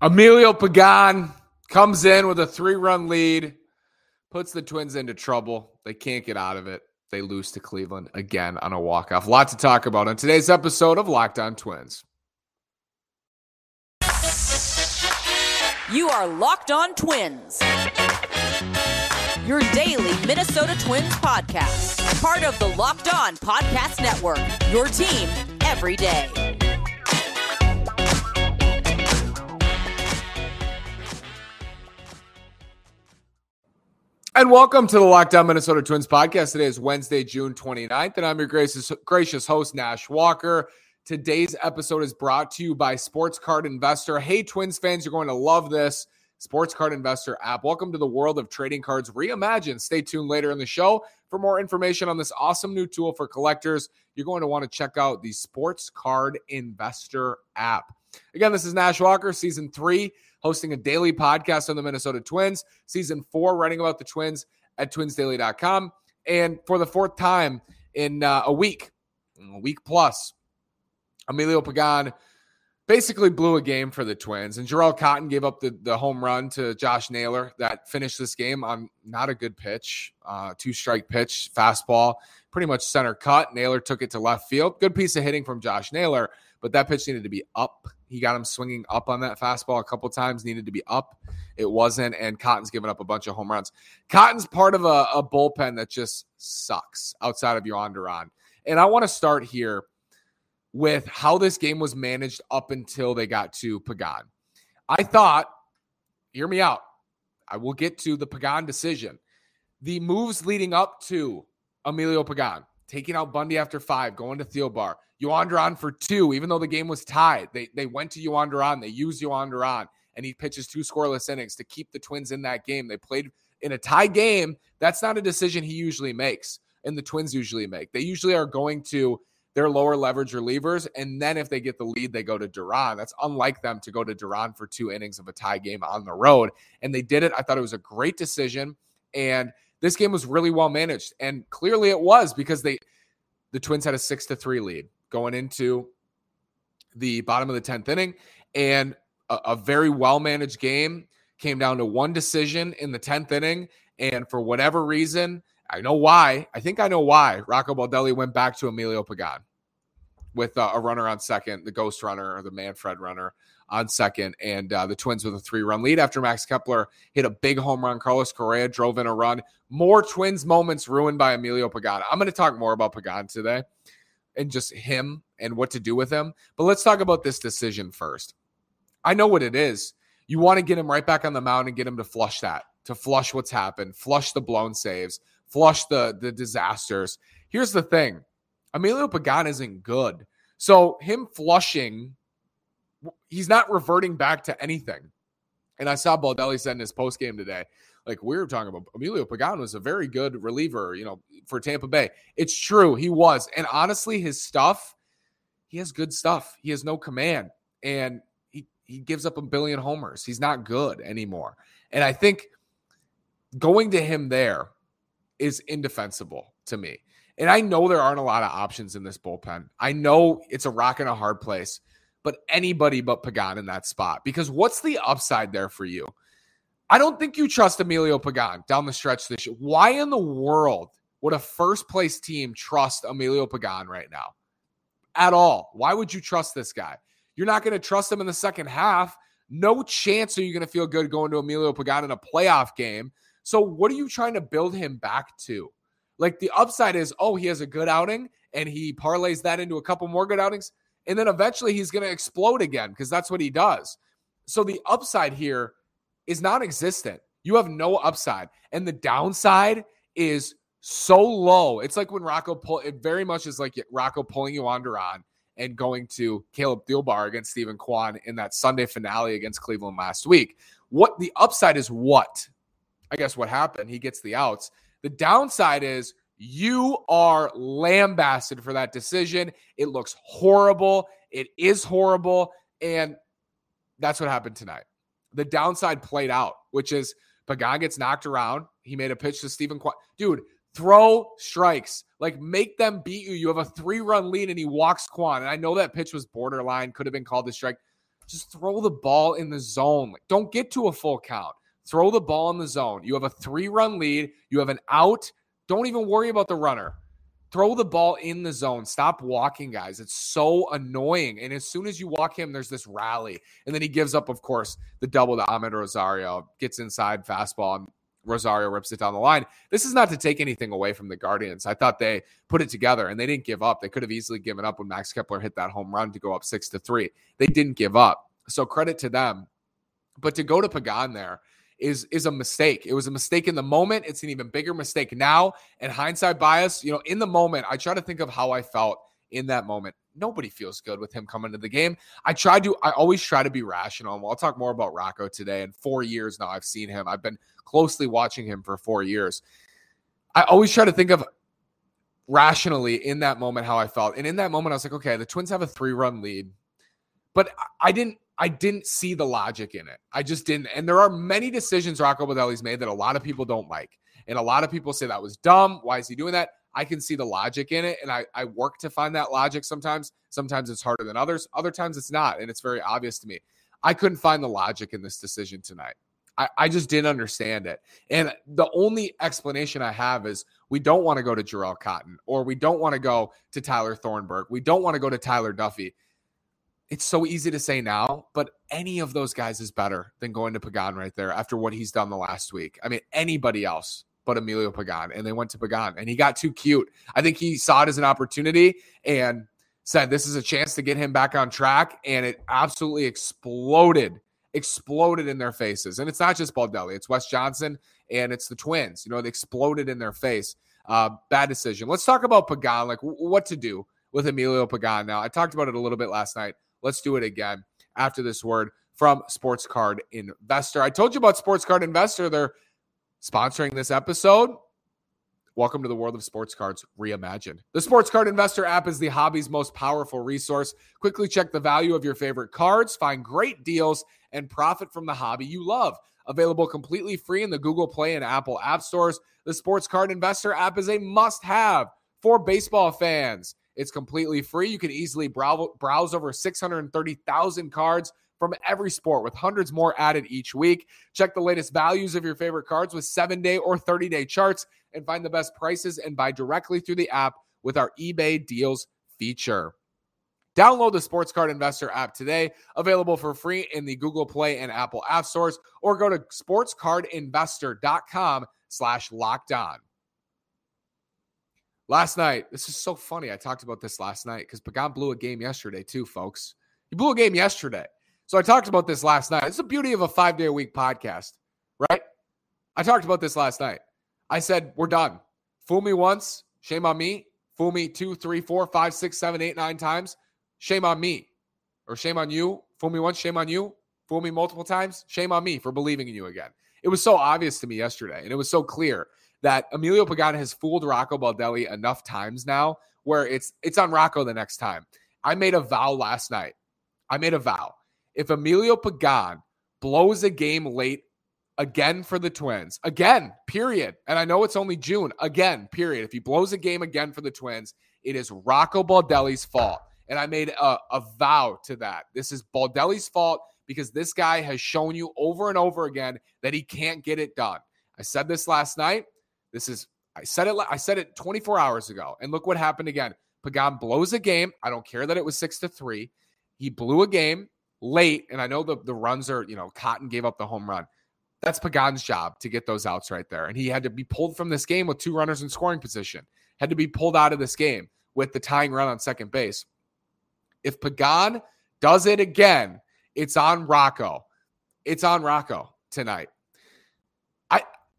Emilio Pagan comes in with a three run lead, puts the Twins into trouble. They can't get out of it. They lose to Cleveland again on a walk off. A lot to talk about on today's episode of Locked On Twins. You are Locked On Twins, your daily Minnesota Twins podcast, part of the Locked On Podcast Network, your team every day. And welcome to the Locked On Minnesota Twins podcast. Today is Wednesday, June 29th, and I'm your gracious, gracious host, Nash Walker. Today's episode is brought to you by Sports Card Investor. Hey, Twins fans, you're going to love this Sports Card Investor app. Welcome to the world of trading cards reimagined. Stay tuned later in the show for more information on this awesome new tool for collectors. You're going to want to check out the Sports Card Investor app. Again, this is Nash Walker, season three hosting a daily podcast on the Minnesota Twins. Season four, writing about the Twins at twinsdaily.com. And for the fourth time in uh, a week, a week plus, Emilio Pagan basically blew a game for the Twins. And Jharel Cotton gave up the, the home run to Josh Naylor that finished this game on not a good pitch, uh, two strike pitch, fastball, pretty much center cut. Naylor took it to left field. Good piece of hitting from Josh Naylor, but that pitch needed to be up he got him swinging up on that fastball a couple times, needed to be up. It wasn't, and Cotton's given up a bunch of home runs. Cotton's part of a, a bullpen that just sucks outside of Jhoan Duran. And I want to start here with how this game was managed up until they got to Pagan. I thought, hear me out. I will get to the Pagan decision. The moves leading up to Emilio Pagan, taking out Bundy after five, going to Thielbar, Jhoan Duran for two, even though the game was tied. They they went to Jhoan Duran. They used Jhoan Duran, and he pitches two scoreless innings to keep the Twins in that game. They played in a tie game. That's not a decision he usually makes, and the Twins usually make. They usually are going to their lower leverage relievers, and then if they get the lead, they go to Duran. That's unlike them to go to Duran for two innings of a tie game on the road, and they did it. I thought it was a great decision, and this game was really well managed, and clearly it was because they the Twins had a six to three lead going into the bottom of the 10th inning. And a, a very well managed game came down to one decision in the 10th inning. And for whatever reason, I know why. I think I know why Rocco Baldelli went back to Emilio Pagan with uh, a runner on second, the ghost runner or the Manfred runner on second, and uh, the Twins with a three run lead after Max Kepler hit a big home run. Carlos Correa drove in a run. More Twins moments ruined by Emilio Pagan. I'm going to talk more about Pagan today and just him and what to do with him. But let's talk about this decision first. I know what it is. You want to get him right back on the mound and get him to flush that, to flush what's happened, flush the blown saves, flush the the disasters. Here's the thing. Emilio Pagan isn't good. So him flushing, he's not reverting back to anything. And I saw Baldelli said in his post game today, like we were talking about, Emilio Pagan was a very good reliever, you know, for Tampa Bay. It's true, he was. And honestly, his stuff, he has good stuff. He has no command. And he, he gives up a billion homers. He's not good anymore. And I think going to him there is indefensible to me. And I know there aren't a lot of options in this bullpen. I know it's a rock and a hard place, but anybody but Pagan in that spot. Because what's the upside there for you? I don't think you trust Emilio Pagan down the stretch this year. Why in the world would a first place team trust Emilio Pagan right now? At all. Why would you trust this guy? You're not going to trust him in the second half. No chance are you going to feel good going to Emilio Pagan in a playoff game. So, what are you trying to build him back to? Like, the upside is, oh, he has a good outing and he parlays that into a couple more good outings. And then eventually he's going to explode again because that's what he does. So, the upside here is non existent. You have no upside. And the downside is so low. It's like when Rocco pull it very much is like Rocco pulling you under on and going to Caleb Thielbar against Steven Kwan in that Sunday finale against Cleveland last week. What the upside is what? I guess what happened? He gets the outs. The downside is you are lambasted for that decision. It looks horrible. It is horrible. And that's what happened tonight the downside played out, which is Pagan gets knocked around. He made a pitch to Steven Kwan. Dude, throw strikes. Like make them beat you. You have a three run lead and he walks Kwan. And I know that pitch was borderline, could have been called a strike. just throw the ball in the zone. Like, don't get to a full count. Throw the ball in the zone. You have a three run lead. You have an out. Don't even worry about the runner. Throw the ball in the zone. Stop walking, guys. It's so annoying. And as soon as you walk him, there's this rally. And then he gives up, of course, the double to Amed Rosario, gets inside fastball, and Rosario rips it down the line. This is not to take anything away from the Guardians. I thought they put it together and they didn't give up. They could have easily given up when Max Kepler hit that home run to go up six to three. They didn't give up. So credit to them. But to go to Pagan there is is a mistake. It was a mistake in the moment. It's an even bigger mistake now. And hindsight bias, you know, in the moment, I try to think of how I felt in that moment. Nobody feels good with him coming to the game. I try to, I always try to be rational. I'll talk more about Rocco today. In four years now, I've seen him. I've been closely watching him for four years. I always try to think of rationally in that moment how I felt. And in that moment, I was like, okay, the Twins have a three run lead. But I didn't I didn't see the logic in it. I just didn't. And there are many decisions Rocco Baldelli's made that a lot of people don't like. And a lot of people say that was dumb. Why is he doing that? I can see the logic in it. And I, I work to find that logic sometimes. Sometimes it's harder than others. Other times it's not. And it's very obvious to me. I couldn't find the logic in this decision tonight. I, I just didn't understand it. And the only explanation I have is we don't want to go to Jharel Cotton or we don't want to go to Tyler Thornburg. We don't want to go to Tyler Duffey it's so easy to say now, but any of those guys is better than going to Pagan right there after what he's done the last week. I mean, anybody else but Emilio Pagan. And they went to Pagan and he got too cute. I think he saw it as an opportunity and said, This is a chance to get him back on track. And it absolutely exploded, exploded in their faces. And it's not just Baldelli, it's Wes Johnson and it's the twins. You know, they exploded in their face. Uh, bad decision. Let's talk about Pagan, like w- what to do with Emilio Pagan now. I talked about it a little bit last night. Let's do it again after this word from Sports Card Investor. I told you about Sports Card Investor. They're sponsoring this episode. Welcome to the world of sports cards reimagined. The Sports Card Investor app is the hobby's most powerful resource. Quickly check the value of your favorite cards, find great deals, and profit from the hobby you love. Available completely free in the Google Play and Apple App Stores, the Sports Card Investor app is a must have for baseball fans. It's completely free. You can easily browse over 630,000 cards from every sport with hundreds more added each week. Check the latest values of your favorite cards with seven day or 30 day charts and find the best prices and buy directly through the app with our eBay deals feature. Download the Sports Card Investor app today, available for free in the Google Play and Apple App Stores, or go to sportscardinvestor.com slash locked on. Last night, this is so funny. I talked about this last night because Pagan blew a game yesterday, too, folks. He blew a game yesterday. So I talked about this last night. It's the beauty of a five day a week podcast, right? I talked about this last night. I said, we're done. Fool me once, shame on me. Fool me two, three, four, five, six, seven, eight, nine times, shame on me. Or shame on you. Fool me once, shame on you. Fool me multiple times, shame on me for believing in you again. It was so obvious to me yesterday, and it was so clear that Emilio Pagan has fooled Rocco Baldelli enough times now where it's it's on Rocco the next time. I made a vow last night. I made a vow. If Emilio Pagan blows a game late again for the Twins, again, period. And I know it's only June, again, period. If he blows a game again for the Twins, it is Rocco Baldelli's fault. And I made a, a vow to that. This is Baldelli's fault because this guy has shown you over and over again that he can't get it done. I said this last night. This is I said it I said it 24 hours ago and look what happened again. Pagan blows a game. I don't care that it was 6 to 3. He blew a game late and I know the the runs are, you know, Cotton gave up the home run. That's Pagan's job to get those outs right there. And he had to be pulled from this game with two runners in scoring position. Had to be pulled out of this game with the tying run on second base. If Pagan does it again, it's on Rocco. It's on Rocco tonight.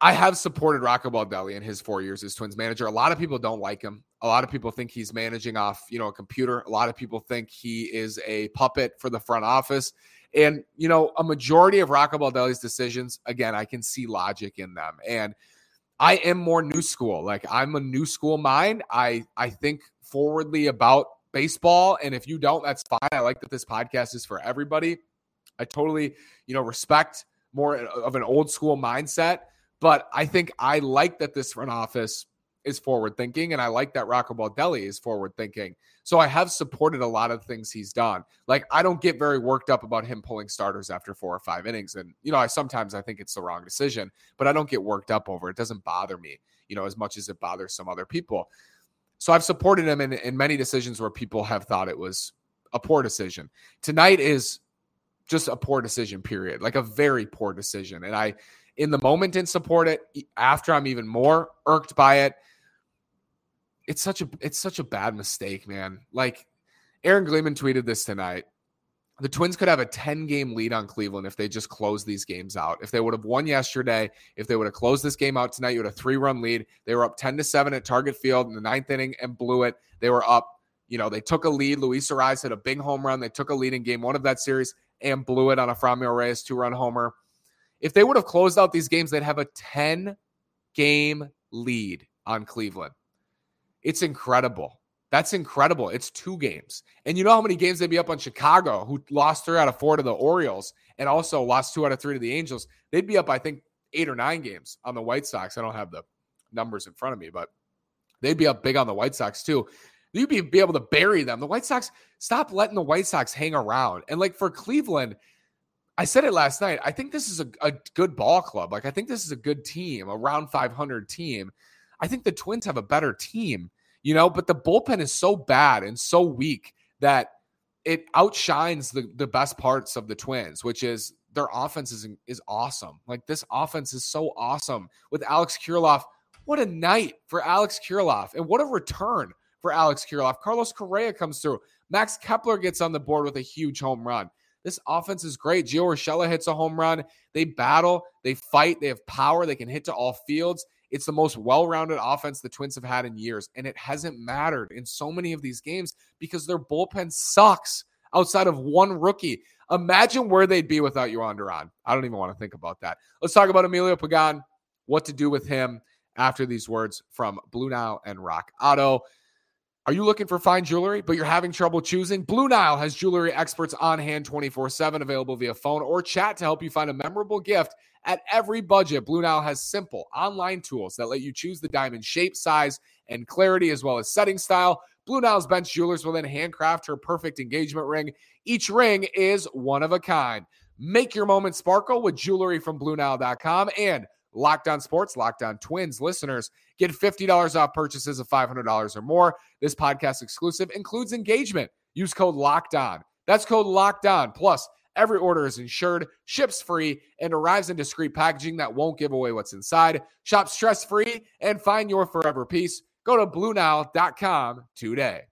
I have supported Rocco Baldelli in his four years as Twins manager. A lot of people don't like him. A lot of people think he's managing off, you know, a computer. A lot of people think he is a puppet for the front office. And, you know, a majority of Rocco Baldelli's decisions, again, I can see logic in them. And I am more new school. Like I'm a new school mind. I I think forwardly about baseball. And if you don't, that's fine. I like that this podcast is for everybody. I totally, you know, respect more of an old school mindset. But I think I like that this front office is forward thinking, and I like that Rocco Baldelli is forward thinking. So I have supported a lot of things he's done. Like I don't get very worked up about him pulling starters after four or five innings, and you know I sometimes I think it's the wrong decision, but I don't get worked up over it. it doesn't bother me, you know, as much as it bothers some other people. So I've supported him in, in many decisions where people have thought it was a poor decision. Tonight is just a poor decision, period. Like a very poor decision. And I, in the moment, didn't support it. After I'm even more irked by it. It's such a it's such a bad mistake, man. Like Aaron Gleeman tweeted this tonight. The Twins could have a 10 game lead on Cleveland if they just closed these games out. If they would have won yesterday, if they would have closed this game out tonight, you had a three run lead. They were up 10 to 7 at Target Field in the ninth inning and blew it. They were up you know, they took a lead. Luis Arraez hit a big home run. They took a lead in game one of that series and blew it on a Franmil Reyes two run homer. If they would have closed out these games, they'd have a 10 game lead on Cleveland. It's incredible. That's incredible. It's two games. And you know how many games they'd be up on Chicago, who lost three out of four to the Orioles and also lost two out of three to the Angels? They'd be up, I think, eight or nine games on the White Sox. I don't have the numbers in front of me, but they'd be up big on the White Sox too you'd be, be able to bury them. The White Sox, stop letting the White Sox hang around. And like for Cleveland, I said it last night. I think this is a, a good ball club. Like I think this is a good team, a round 500 team. I think the Twins have a better team, you know, but the bullpen is so bad and so weak that it outshines the, the best parts of the Twins, which is their offense is, is awesome. Like this offense is so awesome with Alex Kirilloff. What a night for Alex Kirilloff and what a return for Alex Kirilloff. Carlos Correa comes through. Max Kepler gets on the board with a huge home run. This offense is great. Gio Urshela hits a home run. They battle, they fight, they have power, they can hit to all fields. It's the most well rounded offense the Twins have had in years. And it hasn't mattered in so many of these games because their bullpen sucks outside of one rookie. Imagine where they'd be without Jhoan Duran. I don't even want to think about that. Let's talk about Emilio Pagan, what to do with him after these words from Blue Nile and Rock Auto. Are you looking for fine jewelry, but you're having trouble choosing? Blue Nile has jewelry experts on hand 24 7, available via phone or chat to help you find a memorable gift at every budget. Blue Nile has simple online tools that let you choose the diamond shape, size, and clarity, as well as setting style. Blue Nile's bench jewelers will then handcraft her perfect engagement ring. Each ring is one of a kind. Make your moment sparkle with jewelry from BlueNile.com and Locked On Sports, Locked On Twins listeners get $50 off purchases of $500 or more. This podcast exclusive includes engagement. Use code Locked On. That's code Locked On. Plus, every order is insured, ships free, and arrives in discreet packaging that won't give away what's inside. Shop stress free and find your forever piece. Go to BlueNile.com today.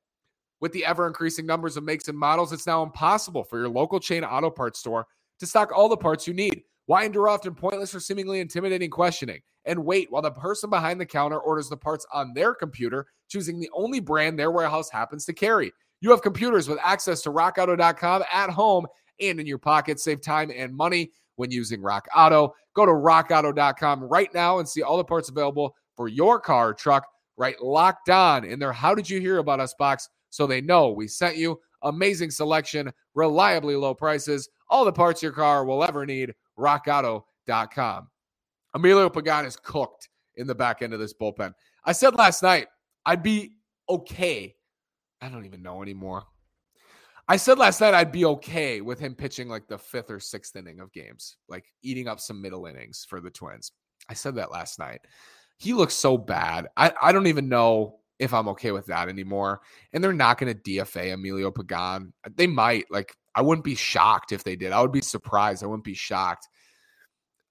With the ever increasing numbers of makes and models, it's now impossible for your local chain auto parts store to stock all the parts you need. Why endure often pointless or seemingly intimidating questioning? And wait while the person behind the counter orders the parts on their computer, choosing the only brand their warehouse happens to carry. You have computers with access to rockauto.com at home and in your pocket. Save time and money when using Rock Auto. Go to rockauto.com right now and see all the parts available for your car truck, right locked on in their How Did You Hear About Us box so they know we sent you. Amazing selection, reliably low prices, all the parts your car will ever need rockauto.com. Emilio Pagan is cooked in the back end of this bullpen. I said last night I'd be okay. I don't even know anymore. I said last night I'd be okay with him pitching like the fifth or sixth inning of games, like eating up some middle innings for the Twins. I said that last night. He looks so bad. I, I don't even know if I'm okay with that anymore. And they're not going to DFA Emilio Pagan. They might. Like, I wouldn't be shocked if they did. I would be surprised. I wouldn't be shocked.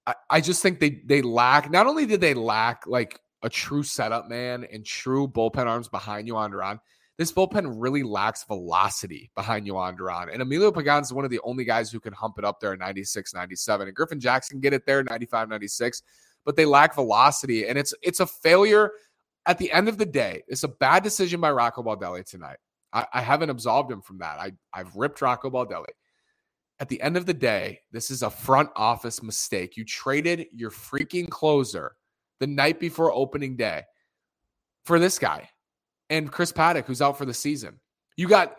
I, I just think they they lack. Not only did they lack like a true setup man and true bullpen arms behind Jhoan Duran, this bullpen really lacks velocity behind Jhoan Duran. And Emilio Pagan is one of the only guys who can hump it up there at 96, 97. And Griffin Jackson get it there 95, 96, but they lack velocity. And it's it's a failure at the end of the day. It's a bad decision by Rocco Baldelli tonight. I, I haven't absolved him from that. I, I've ripped Rocco Baldelli. At the end of the day, this is a front office mistake. You traded your freaking closer the night before opening day for this guy and Chris Paddack, who's out for the season. You got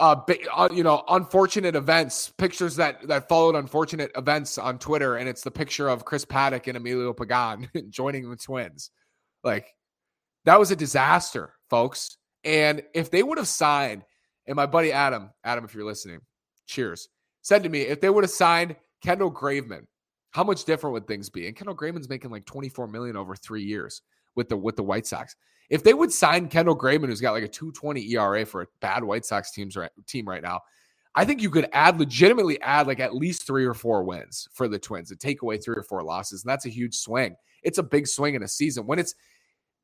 uh, uh, you know, unfortunate events, pictures that that followed unfortunate events on Twitter, and it's the picture of Chris Paddack and Emilio Pagan joining the Twins. Like, That was a disaster, folks. And if they would have signed, and my buddy Adam, Adam, if you're listening, cheers, said to me, if they would have signed Kendall Graveman, how much different would things be? And Kendall Graveman's making like 24 million over three years with the with the White Sox. If they would sign Kendall Graveman, who's got like a 220 ERA for a bad White Sox teams right, team right now, I think you could add legitimately add like at least three or four wins for the Twins and take away three or four losses. And that's a huge swing. It's a big swing in a season when it's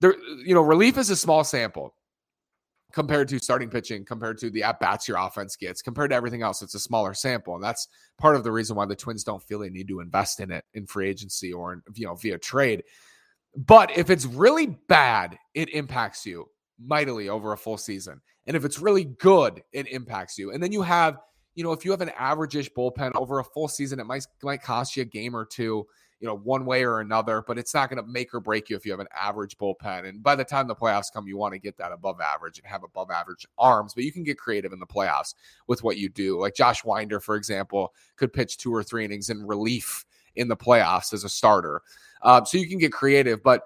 there. You know, relief is a small sample compared to starting pitching, compared to the at bats your offense gets, compared to everything else. It's a smaller sample, and that's part of the reason why the Twins don't feel they need to invest in it in free agency or in, you know via trade. But if it's really bad, it impacts you mightily over a full season. And if it's really good, it impacts you. And then you have, you know, if you have an average-ish bullpen over a full season, it might might cost you a game or two you know, one way or another, but it's not going to make or break you if you have an average bullpen. And by the time the playoffs come, you want to get that above average and have above average arms, but you can get creative in the playoffs with what you do. Like Josh Winder, for example, could pitch two or three innings in relief in the playoffs as a starter. Um, so you can get creative, but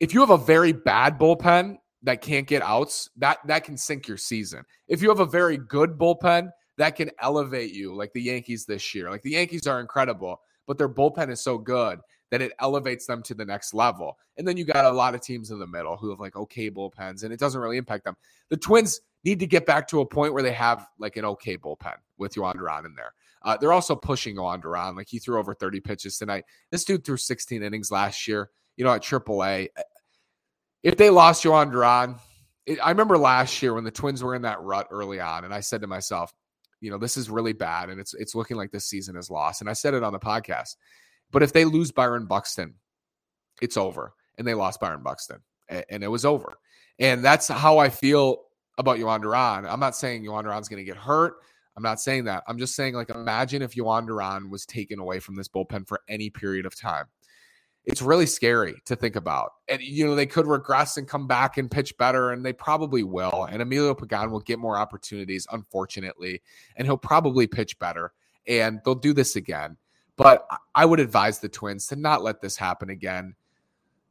if you have a very bad bullpen that can't get outs, that that can sink your season. If you have a very good bullpen, that can elevate you, like the Yankees this year. Like the Yankees are incredible but their bullpen is so good that it elevates them to the next level. And then you got a lot of teams in the middle who have like okay bullpens and it doesn't really impact them. The Twins need to get back to a point where they have like an okay bullpen with Jhoan Duran in there. Uh, they're also pushing Jhoan Duran. Like he threw over 30 pitches tonight. This dude threw 16 innings last year, you know, at AAA. If they lost Jhoan Duran, I remember last year when the Twins were in that rut early on, and I said to myself, you know, this is really bad and it's it's looking like this season is lost. And I said it on the podcast. But if they lose Byron Buxton, it's over. And they lost Byron Buxton. And it was over. And that's how I feel about Jhoan Duran. I'm not saying Jhoan Duran's going to get hurt. I'm not saying that. I'm just saying, like, imagine if Jhoan Duran was taken away from this bullpen for any period of time it's really scary to think about. And you know, they could regress and come back and pitch better, and they probably will. And Emilio Pagan will get more opportunities, unfortunately, and he'll probably pitch better. And they'll do this again. But I would advise the Twins to not let this happen again.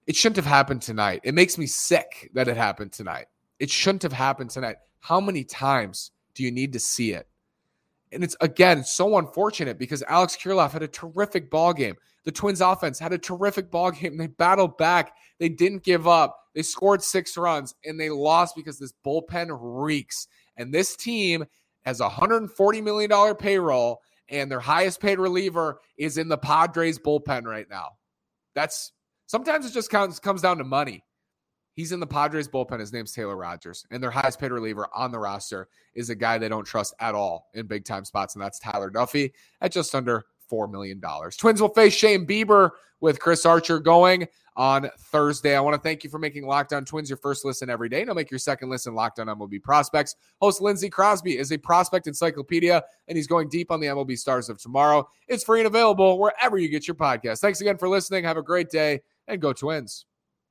It shouldn't have happened tonight. It makes me sick that it happened tonight. It shouldn't have happened tonight. How many times do you need to see it? And it's again so unfortunate because Alex Kirilloff had a terrific ball game. The Twins offense had a terrific ball game. They battled back. They didn't give up. They scored six runs and they lost because this bullpen reeks. And this team has a $140 million payroll, and their highest paid reliever is in the Padres bullpen right now. That's sometimes it just comes, comes down to money. He's in the Padres bullpen. His name's Taylor Rogers. And their highest paid reliever on the roster is a guy they don't trust at all in big time spots, and that's Tyler Duffey at just under $4 million. Twins will face Shane Bieber with Chris Archer going on Thursday. I want to thank you for making Locked On Twins your first listen every day. Now make your second listen Locked On MLB Prospects. Host Lindsey Crosby is a prospect encyclopedia, and he's going deep on the MLB stars of tomorrow. It's free and available wherever you get your podcast. Thanks again for listening. Have a great day, and go Twins.